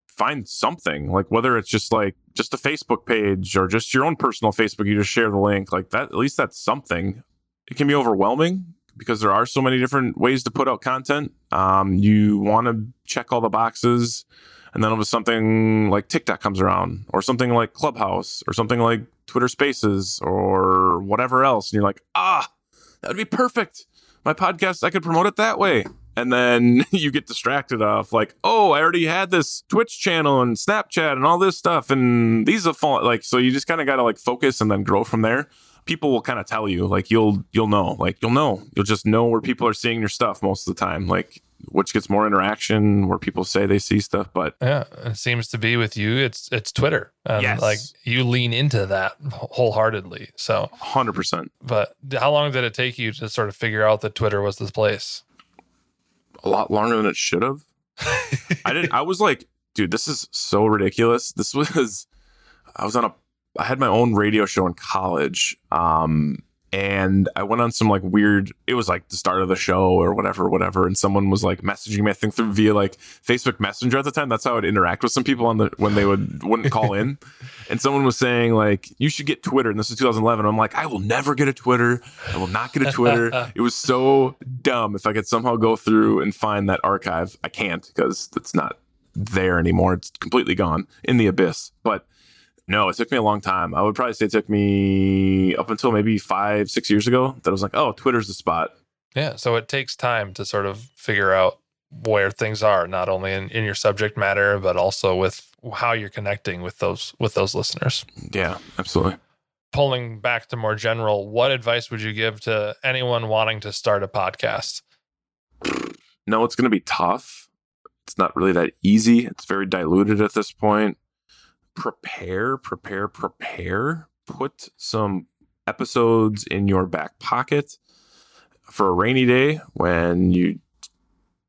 find something like whether it's just like just a Facebook page or just your own personal Facebook. You just share the link like that. At least that's something. It can be overwhelming because there are so many different ways to put out content. Um, you want to check all the boxes, and then if something like TikTok comes around, or something like Clubhouse, or something like Twitter Spaces, or whatever else, and you're like, ah, that would be perfect. My podcast, I could promote it that way. And then <laughs> you get distracted off like, oh, I already had this Twitch channel and Snapchat and all this stuff, and these are fall like so. You just kind of got to like focus and then grow from there people will kind of tell you like you'll you'll know like you'll know you'll just know where people are seeing your stuff most of the time like which gets more interaction where people say they see stuff but yeah it seems to be with you it's it's twitter and Yes. like you lean into that wholeheartedly so 100% but how long did it take you to sort of figure out that twitter was this place a lot longer than it should have. <laughs> I didn't i was like dude this is so ridiculous. This was i was on a i had my own radio show in college um and I went on some like weird. It was like the start of the show or whatever, whatever. And someone was like messaging me, I think through via like Facebook Messenger at the time. That's how I'd interact with some people on the when they would wouldn't call in. <laughs> and someone was saying like, "You should get Twitter." And this is 2011. I'm like, I will never get a Twitter. I will not get a Twitter. <laughs> it was so dumb. If I could somehow go through and find that archive, I can't because it's not there anymore. It's completely gone in the abyss. But no, it took me a long time. I would probably say it took me up until maybe five, six years ago that I was like, oh, Twitter's the spot. yeah so it takes time to sort of figure out where things are not only in, in your subject matter but also with how you're connecting with those with those listeners Yeah, absolutely. pulling back to more general, what advice would you give to anyone wanting to start a podcast? No, it's going to be tough. It's not really that easy. It's very diluted at this point. Prepare, prepare, prepare. Put some episodes in your back pocket for a rainy day when you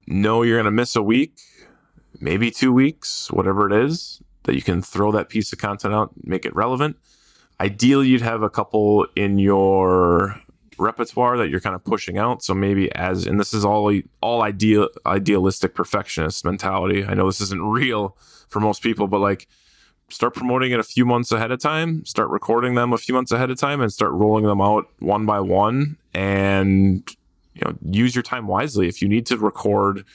know you're going to miss a week, maybe two weeks, whatever it is, that you can throw that piece of content out, make it relevant. Ideally, you'd have a couple in your repertoire that you're kind of pushing out. So maybe as and this is all all ideal idealistic perfectionist mentality. I know this isn't <laughs> real for most people, but like start promoting it a few months ahead of time, start recording them a few months ahead of time and start rolling them out one by one and you know use your time wisely. If you need to record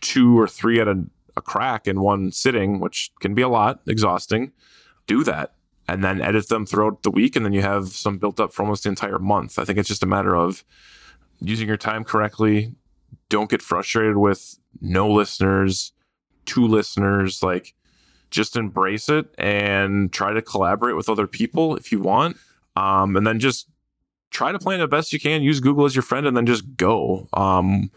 two or three at a, a crack in one sitting, which can be a lot, exhausting, do that and then edit them throughout the week and then you have some built up for almost the entire month. I think it's just a matter of using your time correctly. Don't get frustrated with no listeners, two listeners, like just embrace it and try to collaborate with other people if you want. Um, and then just try to plan the best you can. Use Google as your friend and then just go. Um,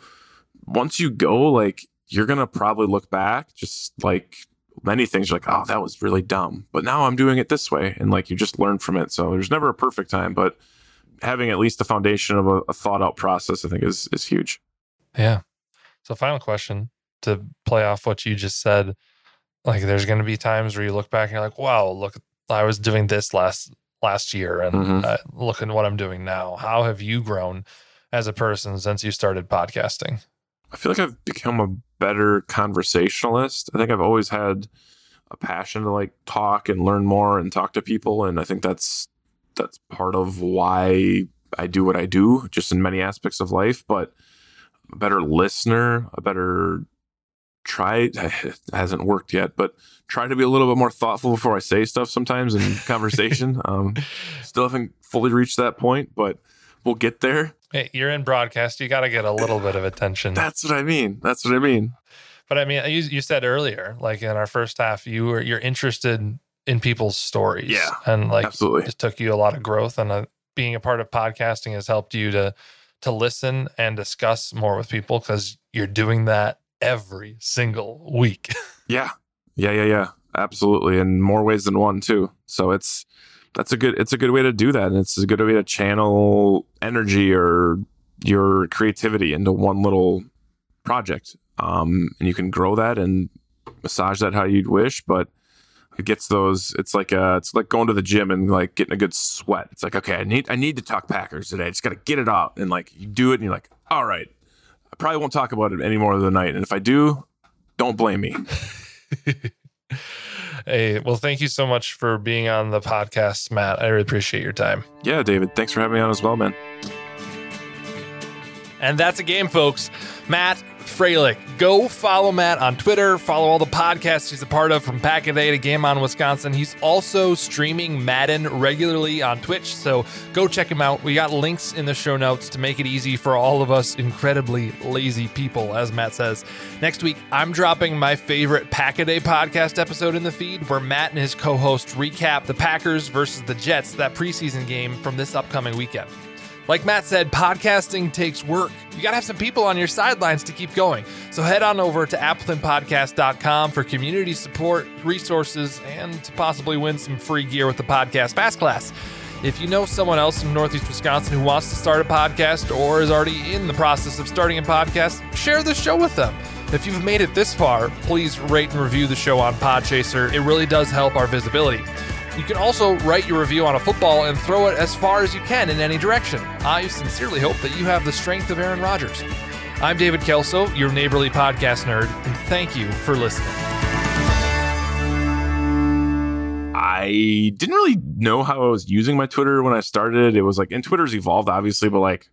once you go, like you're gonna probably look back just like many things you're like, oh, that was really dumb. But now I'm doing it this way. And like you just learn from it. So there's never a perfect time, but having at least the foundation of a, a thought out process, I think is is huge. Yeah. So final question to play off what you just said. Like there's gonna be times where you look back and you're like, wow, look, I was doing this last last year and mm-hmm. uh, look at what I'm doing now. How have you grown as a person since you started podcasting? I feel like I've become a better conversationalist. I think I've always had a passion to like talk and learn more and talk to people and I think that's that's part of why I do what I do just in many aspects of life, but a better listener, a better try it <laughs> hasn't worked yet, but try to be a little bit more thoughtful before I say stuff sometimes in <laughs> conversation. um, still haven't fully reached that point, but we'll get there. Hey, you're in broadcast. You got to get a little bit of attention. <laughs> That's what I mean. That's what I mean. But I mean, you, you said earlier, like in our first half, you were you're interested in people's stories. Yeah, and like absolutely, it took you a lot of growth, and uh, being a part of podcasting has helped you to to listen and discuss more with people because you're doing that every single week. <laughs> yeah, yeah, yeah, yeah, absolutely, in more ways than one too. So it's that's a good it's a good way to do that. And it's a good way to channel energy or your creativity into one little project. Um, and you can grow that and massage that how you'd wish but it gets those it's like uh it's like going to the gym and like getting a good sweat. It's like okay i need i need to talk packers today. I just gotta get it out and like you do it and you're like all right i probably won't talk about it anymore of the night and if i do don't blame me <laughs> Hey, well, thank you so much for being on the podcast, Matt. I really appreciate your time. Yeah, David. Thanks for having me on as well, man. And that's a game, folks. Matt Froelich. Go follow Matt on Twitter. Follow all the podcasts he's a part of from Pack a Day to Game On Wisconsin. He's also streaming Madden regularly on Twitch, so go check him out. We got links in the show notes to make it easy for all of us incredibly lazy people, as Matt says. Next week, I'm dropping my favorite Pack a Day podcast episode in the feed where Matt and his co host recap the Packers versus the Jets, that preseason game from this upcoming weekend. Like Matt said, podcasting takes work. You got to have some people on your sidelines to keep going. So head on over to appletonpodcast.com for community support, resources, and to possibly win some free gear with the Podcast Fast Class. If you know someone else in Northeast Wisconsin who wants to start a podcast or is already in the process of starting a podcast, share the show with them. If you've made it this far, please rate and review the show on Podchaser. It really does help our visibility. You can also write your review on a football and throw it as far as you can in any direction. I sincerely hope that you have the strength of Aaron Rodgers. I'm David Kelso, your neighborly podcast nerd, and thank you for listening. I didn't really know how I was using my Twitter when I started. It was like, and Twitter's evolved, obviously, but like,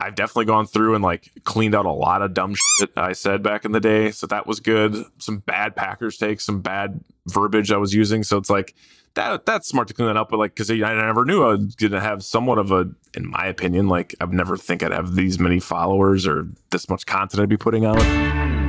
I've definitely gone through and like cleaned out a lot of dumb shit I said back in the day. So that was good. Some bad Packers takes, some bad verbiage I was using. So it's like, that that's smart to clean that up. But like, because I never knew I was gonna have somewhat of a, in my opinion, like I've never think I'd have these many followers or this much content I'd be putting out.